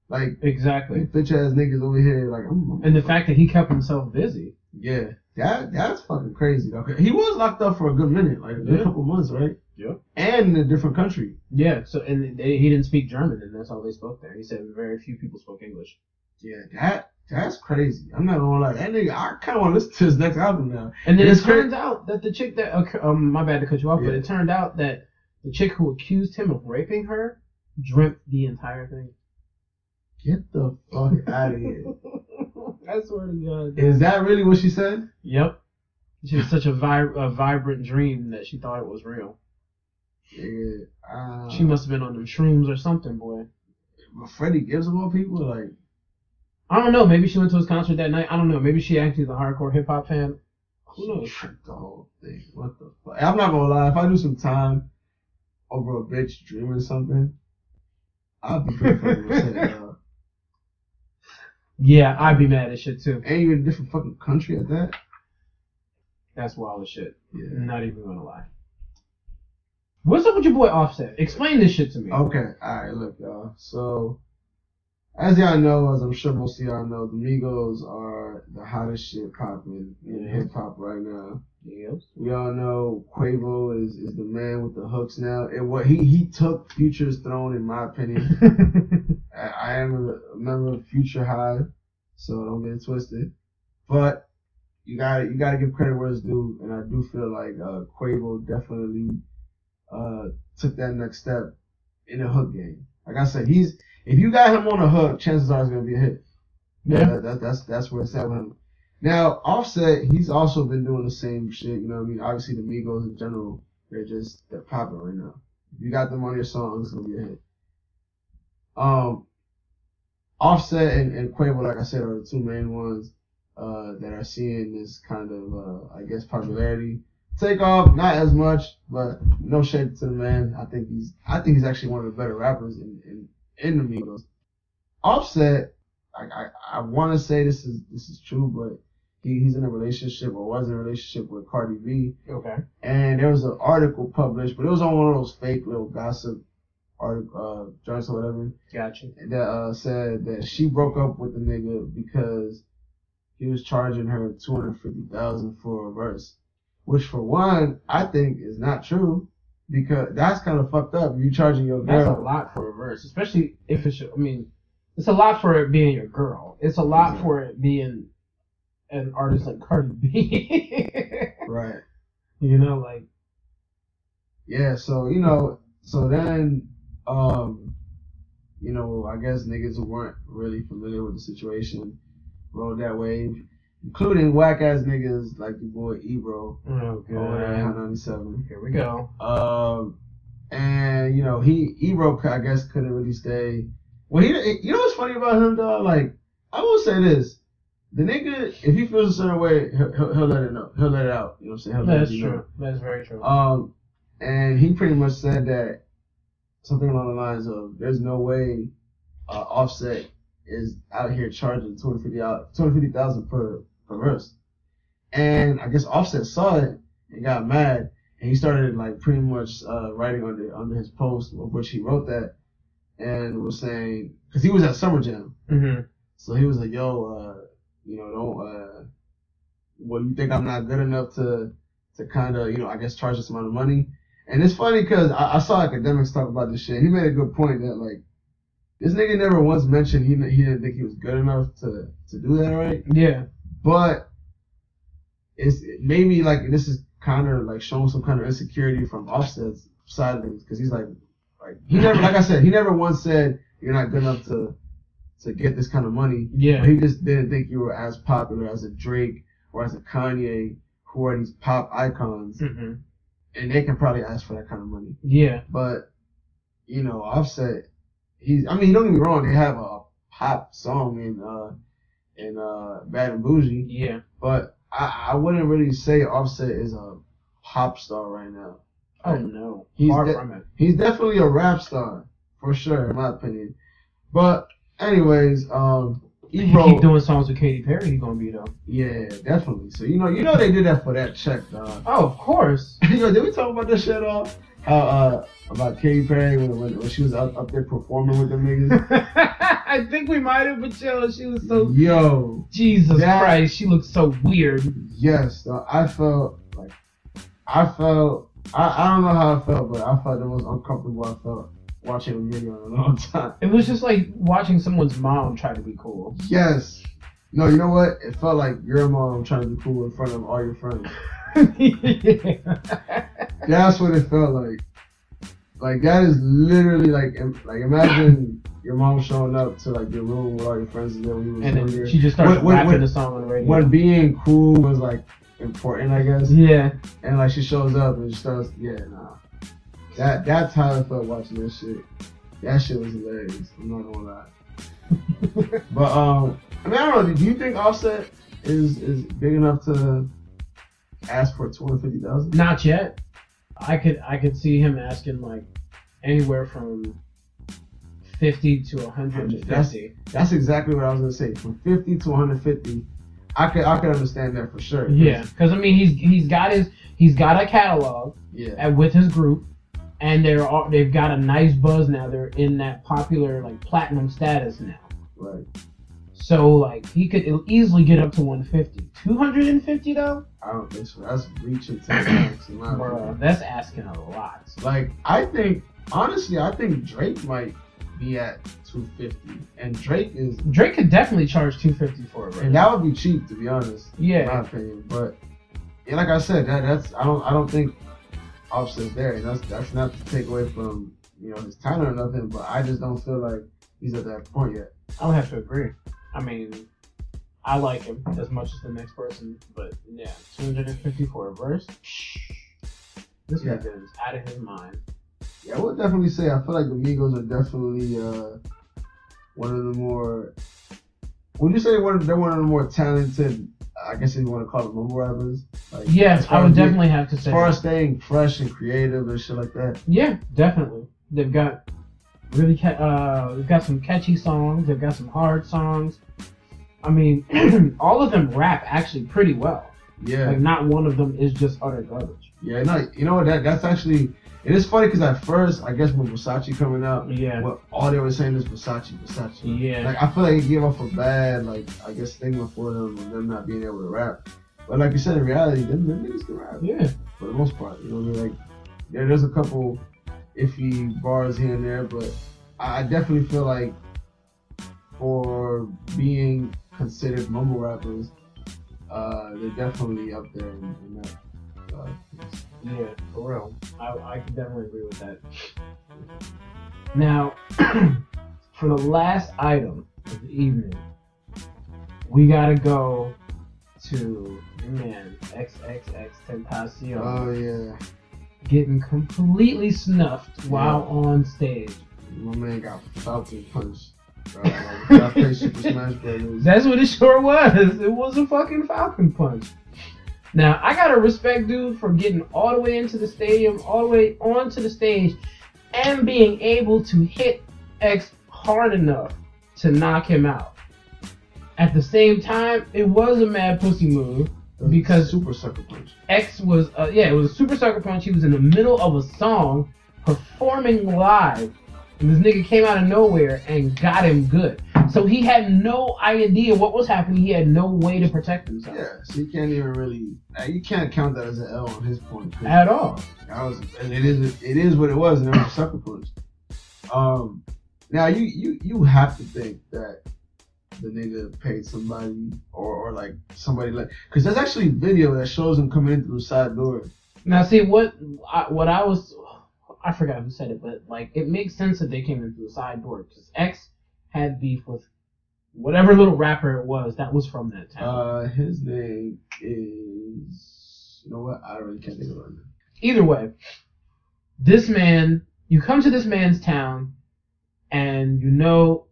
B: like
A: Exactly.
B: bitch ass niggas over here, like, I'm, I'm-
A: And the fact that he kept himself busy.
B: yeah, that that's fucking crazy. Okay, he was locked up for a good minute, like a couple months, right?
A: Yeah.
B: And in a different country.
A: Yeah. So and they, he didn't speak German, and that's all they spoke there. He said very few people spoke English.
B: Yeah, that that's crazy. I'm not gonna lie. That nigga, I kind of want to listen to his next album now.
A: And then
B: It's
A: it turns out that the chick that um my bad to cut you off, but it turned out that the chick who accused him of raping her dreamt the entire thing.
B: Get the fuck out of here.
A: I swear to God.
B: Is that really what she said?
A: Yep. She was such a, vi- a vibrant dream that she thought it was real.
B: Yeah. Uh,
A: She must have been on them shrooms or something, boy.
B: Freddie Gibbs of all people, like
A: I don't know. Maybe she went to his concert that night. I don't know. Maybe she actually is a hardcore hip hop fan. Who knows?
B: tricked the whole thing. What the fuck? I'm not gonna lie. If I do some time over a bitch dreaming something, I'll be pretty fucking upset. dog.
A: Yeah, I'd be mad at shit too.
B: Ain't you in a different fucking country at that.
A: That's wild as shit.
B: Yeah.
A: Not even gonna lie. What's up with your boy Offset? Explain this shit to me.
B: Okay, alright, look, y'all. So, as y'all know, as I'm sure most of y'all know, the Migos are the hottest shit popping in
A: Yeah.
B: hip hop right now.
A: Yes.
B: We all know Quavo is, is the man with the hooks now. And what he, he took Future's throne, in my opinion. I, I am a member of Future Hive, so don't get it twisted. But you got you got to give credit where it's due, and I do feel like uh, Quavo definitely uh, took that next step in the hook game. Like I said, he's if you got him on a hook, chances are it's gonna be a hit.
A: Yeah.
B: That, that, that's that's where it's at with him. Now Offset, he's also been doing the same shit. You know what I mean? Obviously the Migos in general, they're just they're popping right now. If you got them on your song, it's gonna be a hit. Um, Offset and, and Quavo, like I said, are the two main ones uh, that are seeing this kind of, uh, I guess, popularity take off. Not as much, but no shade to the man. I think he's, I think he's actually one of the better rappers in in, in the Migos. Offset, I I, I want to say this is this is true, but he, he's in a relationship or was in a relationship with Cardi B
A: Okay.
B: and there was an article published, but it was on one of those fake little gossip article uh, joints or whatever
A: Gotcha.
B: that uh, said that she broke up with the nigga because he was charging her two hundred fifty thousand for a verse, which for one I think is not true because that's kind of fucked up. You charging your girl.
A: That's a lot for a verse, especially if it's. I mean, it's a lot for it being your girl. It's a lot for it being an artist like Cardi B.
B: right?
A: you know, like
B: Yeah. So you know, so then um, you know, I guess niggas who weren't really familiar with the situation rode that wave, including whack ass niggas like your boy Ebro
A: oh
B: over 97.
A: here we go.
B: Um, and you know, he Ebro, I guess, couldn't really stay. Well, he, you know what's funny about him, dog? Like, I will say this: the nigga, if he feels a certain way, he'll, he'll, let it know. He'll let it out. You know what I'm saying? He'll
A: That's
B: know.
A: true. That's very true.
B: Um, and he pretty much said that something along the lines of, "There's no way uh, Offset is out here charging 250 out 250,000 per per verse." And I guess Offset saw it and got mad, and he started like pretty much uh, writing under under his post, of which he wrote that, and was saying because he was at Summer Jam,
A: hmm
B: so he was like, "Yo, uh, you know, don't uh, well, you think I'm not good enough to to kind of, you know, I guess charge this amount of money." And it's funny because I, I saw Akademiks talk about this shit. He made a good point that like this nigga never once mentioned he he didn't think he was good enough to to do that, right?
A: Yeah.
B: But it's maybe like this is kind of like showing some kind of insecurity from Offset's side of things because he's like, like he never, like I said, he never once said you're not good enough to to get this kind of money.
A: Yeah.
B: But he just didn't think you were as popular as a Drake or as a Kanye, who are these pop icons,
A: hmm
B: and they can probably ask for that kind of money.
A: Yeah.
B: But you know, Offset, he's. I mean, don't get me wrong, they have a pop song in uh in uh Bad and Bougie,
A: Yeah.
B: but I, I wouldn't really say Offset is a pop star right now.
A: Oh no.
B: He's
A: Far
B: de-
A: from it.
B: He's definitely a rap star for sure, in my opinion. But anyways, um,
A: If
B: Ebro,
A: he keep doing songs with Katy Perry, he's gonna be though.
B: yeah, definitely. So you know, you know they did that for that check, dog.
A: Oh, of course.
B: Yo, did we talk about this shit at How uh about Katy Perry when, when, when she was up, up there performing with the niggas?
A: I think we might have, but yo, she was so
B: Yo,
A: Jesus
B: That-
A: Christ, she looked so weird.
B: yes, I felt like I felt I, I don't know how I felt, but I felt the most uncomfortable I felt watching a video in a long time.
A: It was just like watching someone's mom try to be cool.
B: Yes. No, you know what? It felt like your mom trying to be cool in front of all your friends.
A: Yeah.
B: That's what it felt like. Like that is literally like im- like imagine your mom showing up to like your room with all your friends there when you was
A: And
B: younger.
A: then she just started
B: When- when-
A: rapping
B: when-
A: the song on the radio.
B: when being cool was like important, I guess.
A: yeah.
B: And like she shows up and she starts, yeah, nah. That that's how I felt watching this shit. That shit was hilarious. I'm not gonna lie. but um, I mean, I don't know. Do you think Offset is is big enough to ask for two hundred fifty thousand?
A: Not yet. I could I could see him asking like anywhere from fifty to one hundred and fifty.
B: That's that's exactly what I was gonna say. From fifty to one hundred fifty, I could I could understand that for sure.
A: Yeah, because I mean he's he's got his he's got a catalog
B: Yeah.
A: at, with his group, and they're all, they've got a nice buzz now. They're in that popular like platinum status now.
B: Right.
A: So like he could easily get up to 150. 250 though,
B: I don't think so. That's reaching to max in opinion.
A: that's asking a lot.
B: Like I think honestly, I think Drake might be at two fifty, and Drake is,
A: Drake could definitely charge 250 for it. Right?
B: and that would be cheap to be honest. in
A: yeah,
B: my opinion. But yeah, like I said, that that's I don't I don't think Offset's there, and that's that's not to take away from you know his talent or nothing, but I just don't feel like he's at that point yet.
A: I would have to agree. I mean, I like him as much as the next person, but yeah, 250 for a verse. This
B: Yeah.
A: nigga is out of his mind.
B: Yeah, I would definitely say I feel like the Migos are definitely uh, one of the more. Would you say one of, they're one of the more talented? I guess if you want to call them mumble rappers. Like,
A: Yes, I would
B: as being-
A: definitely have to
B: As
A: say.
B: far
A: that.
B: as staying fresh and creative and shit like that.
A: Yeah, definitely. They've got really ca- uh, they've got some catchy songs. They've got some hard songs. I mean, all of them rap actually pretty well.
B: Yeah,
A: Like, not one of them is just utter garbage.
B: yeah. No, you know what? That that's actually it is funny because at first, I guess when Versace coming out,
A: Yeah,
B: what all they were saying is Versace, Versace.
A: yeah,
B: Like I feel like it gave off a bad like I guess stigma for them and them not being able to rap. But like you said, in reality, them, them niggas can rap
A: yeah.
B: for the most part. You know what I mean? Like there, there's a couple iffy bars here and there, but I definitely feel like for being considered mumble rappers, uh, they're definitely up there in, in that. Uh,
A: Yeah, for real. I, I can definitely agree with that. Now, for the last item of the evening, we gotta go to man XXX Tentacion
B: oh yeah,
A: getting completely snuffed while on stage.
B: my man got Falcon punched. Bro, like, I play Super Smash Brothers.
A: That's what it sure was. It was a fucking Falcon punch. Now I gotta respect dude for getting all the way into the stadium, all the way onto the stage, and being able to hit X hard enough to knock him out. At the same time, it was a mad pussy move because
B: Super Sucker Punch.
A: X was uh, yeah, it was a super sucker punch. He was in the middle of a song performing live, and this nigga came out of nowhere and got him good. So he had no idea what was happening. He had no way to protect himself
B: Yeah, so you can't even really, uh, you can't count that as an L on his point.
A: at all.
B: That was, and it is, it is what it was, and it was a sucker punch. Um, now you, you, you have to think that the nigga paid somebody or, or like somebody like, cause there's actually video that shows him coming in through the side door.
A: Now see what I, what I was I forgot who said it, but like it makes sense that they came in through the side door because X had beef with whatever little rapper it was that was from that town.
B: Uh, his name is, you know what? I really can't think of it
A: either way, this man, you come to this man's town, and you know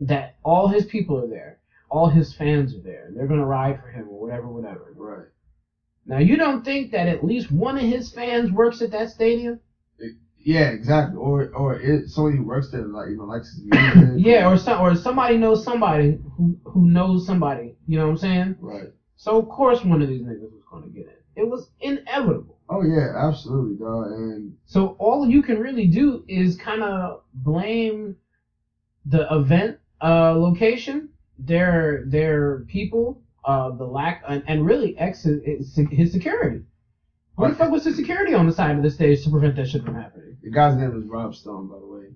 A: that all his people are there, all his fans are there, and they're gonna ride for him or whatever, whatever.
B: Right.
A: Now you don't think that at least one of his fans works at that stadium?
B: Yeah, exactly. Or, or it, somebody who works there, like you know, likes his music.
A: Yeah, or some, or somebody knows somebody who who knows somebody. You know what I'm saying?
B: right.
A: So of course one of these niggas was gonna get in. It was inevitable.
B: Oh yeah, absolutely, dog. And
A: So all you can really do is kind of blame the event uh, location, their their people, uh, the lack, and, and really X is, is his security. Where the fuck was his security on the side of the stage to prevent that shit from happening?
B: The guy's name is Rob Stone, by the way.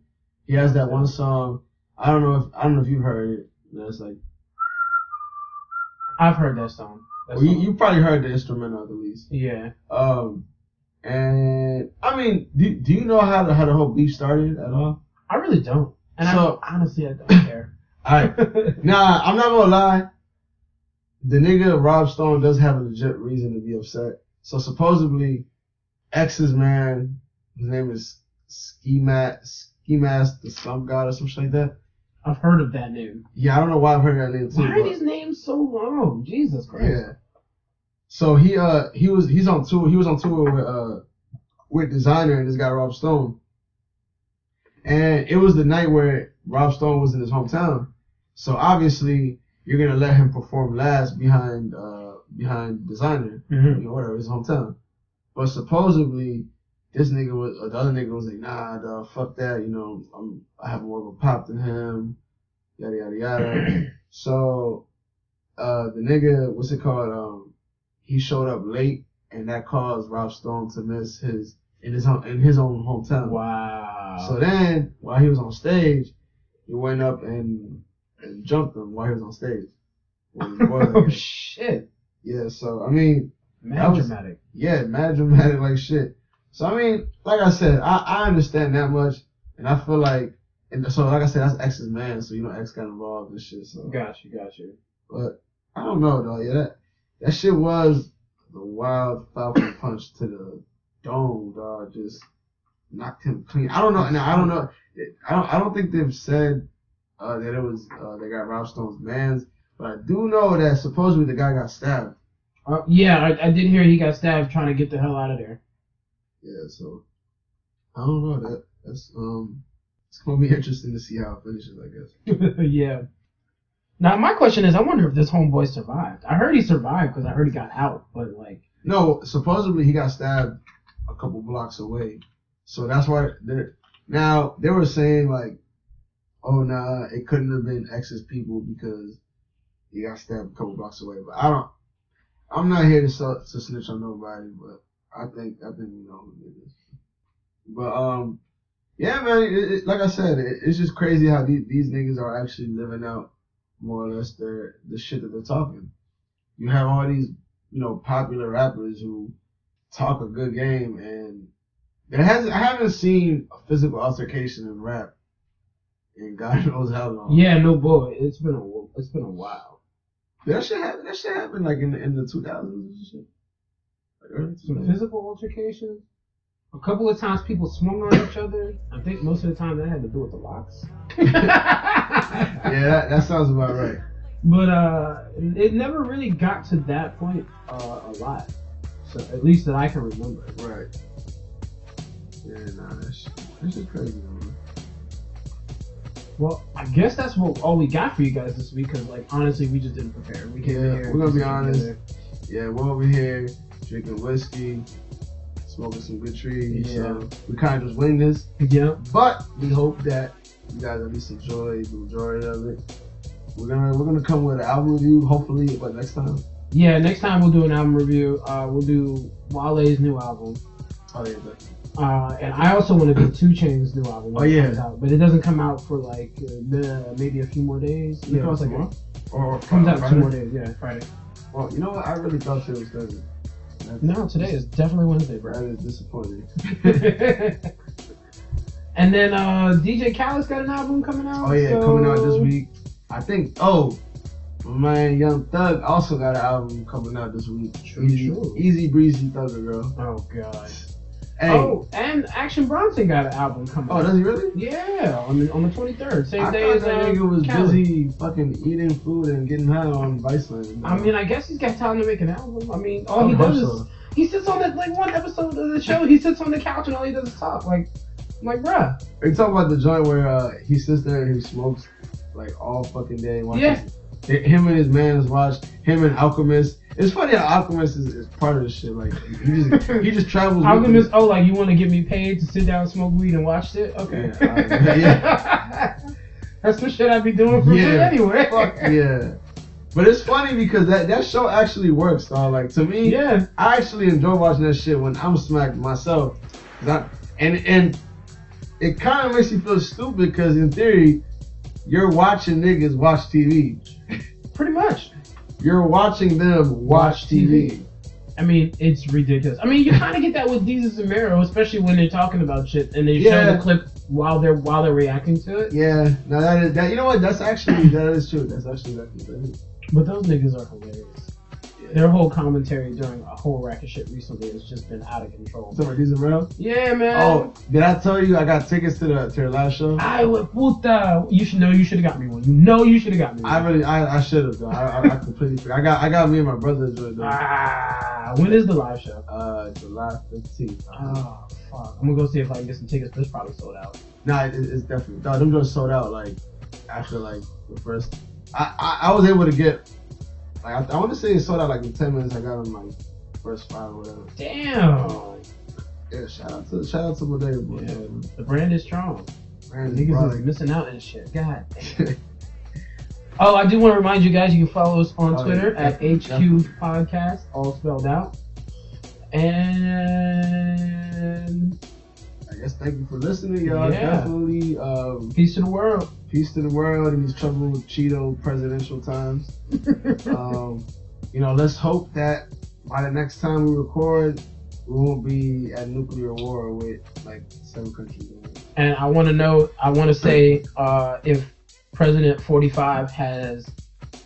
B: He has that one song. I don't know if I don't know if you've heard it. That's like
A: I've heard that song. That
B: well, you,
A: song.
B: you probably heard the instrumental at least.
A: yeah.
B: Um, and I mean, do, do you know how the how the whole beef started at all?
A: I really don't. And
B: So-
A: I honestly I don't care.
B: Alright, nah, I'm not gonna lie. The nigga Rob Stone does have a legit reason to be upset. So supposedly, X's man, his name is Ski Matt He masked the Slump God or some shit like that.
A: I've heard of that name.
B: Yeah, I don't know why I've heard that name too.
A: Why are these names so long? Jesus Christ.
B: Yeah. So he uh he was he's on tour he was on tour with uh with Desiigner and this guy Rob Stone. And it was the night where Rob Stone was in his hometown. So obviously you're gonna let him perform last behind uh behind Desiigner, you
A: Mhm.
B: know, whatever, his hometown. But supposedly this nigga was the other nigga was like, nah, dawg, fuck that, you know, I'm I have more of a pop than him, yada yada yada. so uh the nigga, what's it called? Um he showed up late and that caused Rob Stone to miss his in his home in his own hometown.
A: Wow.
B: So then while he was on stage, he went up and and jumped him while he was on stage. Boy,
A: oh shit.
B: yeah, so I mean,
A: Mad
B: was-
A: dramatic.
B: yeah, mad dramatic like shit. So I mean, like I said, I, I understand that much, and I feel like, and so like I said, that's X's man, so you know X got involved and shit. So,
A: Got you, got you.
B: but I don't know though. Yeah, that that shit was the wild Falcon punch to the dome, dog. Just knocked him clean. I don't know. Now I don't know. I don't. I don't think they've said uh, that it was uh, they got Rob Stone's man's, but I do know that supposedly the guy got stabbed.
A: Uh, yeah, I, I did hear he got stabbed trying to get the hell out of there.
B: Yeah, so I don't know that. That's um, it's gonna be interesting to see how it finishes. I guess.
A: yeah. Now my question is, I wonder if this homeboy survived. I heard he survived because I heard he got out, but like,
B: No, supposedly he got stabbed a couple blocks away, so that's why they're now they were saying like, oh nah, it couldn't have been X's people because he got stabbed a couple blocks away. But I don't. I'm not here to su- to snitch on nobody, but I think I think we know who it is. But um, yeah, man. It, it, like I said, it, it's just crazy how these these niggas are actually living out more or less their the shit that they're talking. You have all these you know popular rappers who talk a good game, and there has I haven't seen a physical altercation in rap in God knows how long.
A: yeah, no boy, it's been a it's been a while.
B: that shit happened. That shit happened like in the, in the 2000s and shit. Like
A: Some physical altercations. A couple of times people swung on each other. I think most of the time that had to do with the LOX.
B: Yeah, that, that sounds about right.
A: But uh, it never really got to that point uh, a lot. So at least that I can remember.
B: Right. Yeah, nah, that's that's just crazy, man.
A: Well, I guess that's what all we got for you guys this week. Cause like honestly, we just didn't prepare. We came
B: Yeah,
A: here.
B: we're gonna be honest.
A: together.
B: Yeah, we're over here drinking whiskey, smoking some good trees.
A: Yeah.
B: So we kind of just winged this,
A: Yeah.
B: but we hope that you guys at least enjoy the majority of it. We're gonna we're gonna come with an album review, hopefully, but next time.
A: Yeah. Next time we'll do an album review. Uh, we'll do Wale's new album.
B: Oh yeah, definitely.
A: Uh, and I also want to do 2 Chainz' new album.
B: Oh, yeah.
A: out, but it doesn't come out for like uh, the, maybe a few more days. It
B: Yeah,
A: comes, like,
B: tomorrow? Or
A: comes out
B: Friday?
A: two more days. Yeah, Friday.
B: Well, you know what? I really thought it was Thursday.
A: No, today is definitely Wednesday, bro.
B: That is disappointing.
A: and then uh, DJ Khaled's got an album coming out.
B: Oh yeah,
A: so-
B: coming out this week. I think. Oh, my Young Thug also got an album coming out this week.
A: True,
B: easy,
A: true.
B: easy breezy Thugger girl.
A: Oh god.
B: Hey.
A: Oh, and Action Bronson got an album coming
B: Oh,
A: out.
B: does he really?
A: Yeah, on the on the twenty third, same
B: I
A: day as
B: that
A: uh,
B: nigga was
A: Khaled.
B: busy fucking eating food and getting high on Viceland.
A: I mean, I guess he's got time to make an album. I mean, all he does is he sits on that like one episode of the show. He sits on the couch and all he does is talk. Like, I'm like, bruh.
B: Are you talking about the joint where uh, he sits there and he smokes like all fucking day? watches-
A: Yeah.
B: Him and his man is watched. Him and Alchemist. It's funny how Alchemist is, is part of this shit. Like he just he just travels. with
A: Alchemist. Oh, like you want to get me paid to sit down, smoke weed, and watch it? Okay.
B: Yeah,
A: That's the shit I'd be doing for
B: Yeah.
A: anyway.
B: Fuck yeah. But it's funny because that, that show actually works, dog. Like to me,
A: Yeah.
B: I actually enjoy watching that shit when I'm smacked myself. I- and and it kind of makes you feel stupid because in theory, you're watching niggas watch TV.
A: Pretty much.
B: You're watching them watch TV.
A: I mean, it's ridiculous. I mean, you kind of get that with Desus and Mero, especially when they're talking about shit and they
B: Yeah.
A: show the clip while they're while they're reacting to it.
B: Yeah, now that is that. You know what? That's actually that is true. That's actually that. that is,
A: But those niggas are hilarious. Their whole commentary during a whole rack of shit recently has just been out of control.
B: So, these are real?
A: Yeah, man.
B: Oh, did I tell you I got tickets to the to their last show?
A: I would puta. You should know. You should have got me one. You know you should have got me. One.
B: I really, I, I should have though. I, I, I completely forgot. I got, I got me and my brother.
A: Ah, when is the live show?
B: Uh, July fifteenth.
A: Oh fuck! I'm gonna go see if I can get some tickets. But it's probably sold out.
B: Nah, it, it's definitely. No, them just sold out like after like the first. I, I, I was able to get like I, I want to say it sold out like in ten minutes. I got them like first five or whatever.
A: Damn.
B: Um, yeah, shout out to shout out to Bodega Boy.
A: Yeah,
B: man.
A: the brand is strong.
B: Man,
A: Niggas is missing out and shit. God. Oh, I do want to remind you guys you can follow us on
B: Oh,
A: Twitter
B: yeah,
A: at HQ Podcast, all spelled out. And
B: Guess thank you for listening, y'all.
A: Yeah.
B: Definitely um,
A: peace to the world.
B: peace to the world in these troubled Cheeto presidential times. um, you know, let's hope that by the next time we record, we won't be at nuclear war with like seven countries.
A: And I want to know, I want to say uh, if President 45 has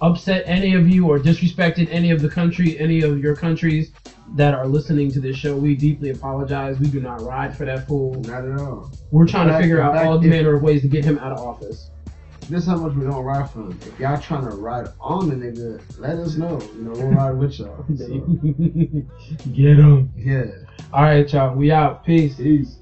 A: upset any of you or disrespected any of the country, any of your countries that are listening to this show, we deeply apologize. We do not ride for that fool.
B: Not at all.
A: We're trying to figure out
B: back
A: all manner of ways to get him out of office.
B: This is how much we don't ride for him. If y'all trying to ride on the nigga, let us know. You know, we'll ride with y'all. So,
A: Get him.
B: yeah.
A: All right, y'all. We out. Peace.
B: Peace.